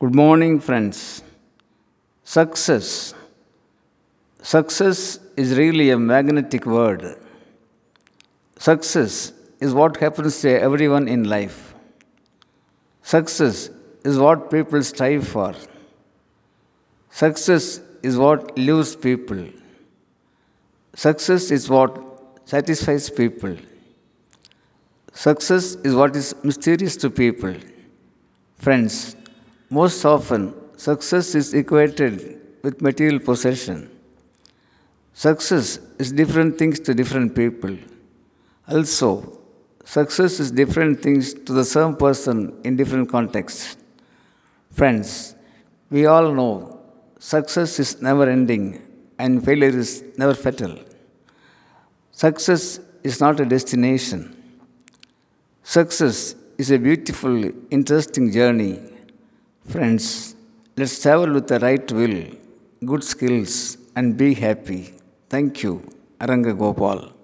Good morning, friends. Success. Success is really a magnetic word. Success is what happens to everyone in life. Success is what people strive for. Success is what lives people. Success is what satisfies people. Success is what is mysterious to people. Friends, most often success is equated with material possession. Success is different things to different people. Also, success is different things to the same person in different contexts. Friends, we all know success is never ending and failure is never fatal. Success is not a destination. Success is a beautiful, interesting journey. Friends, let's travel with the right will, good skills, and be happy. Thank you, Aranga Gopal.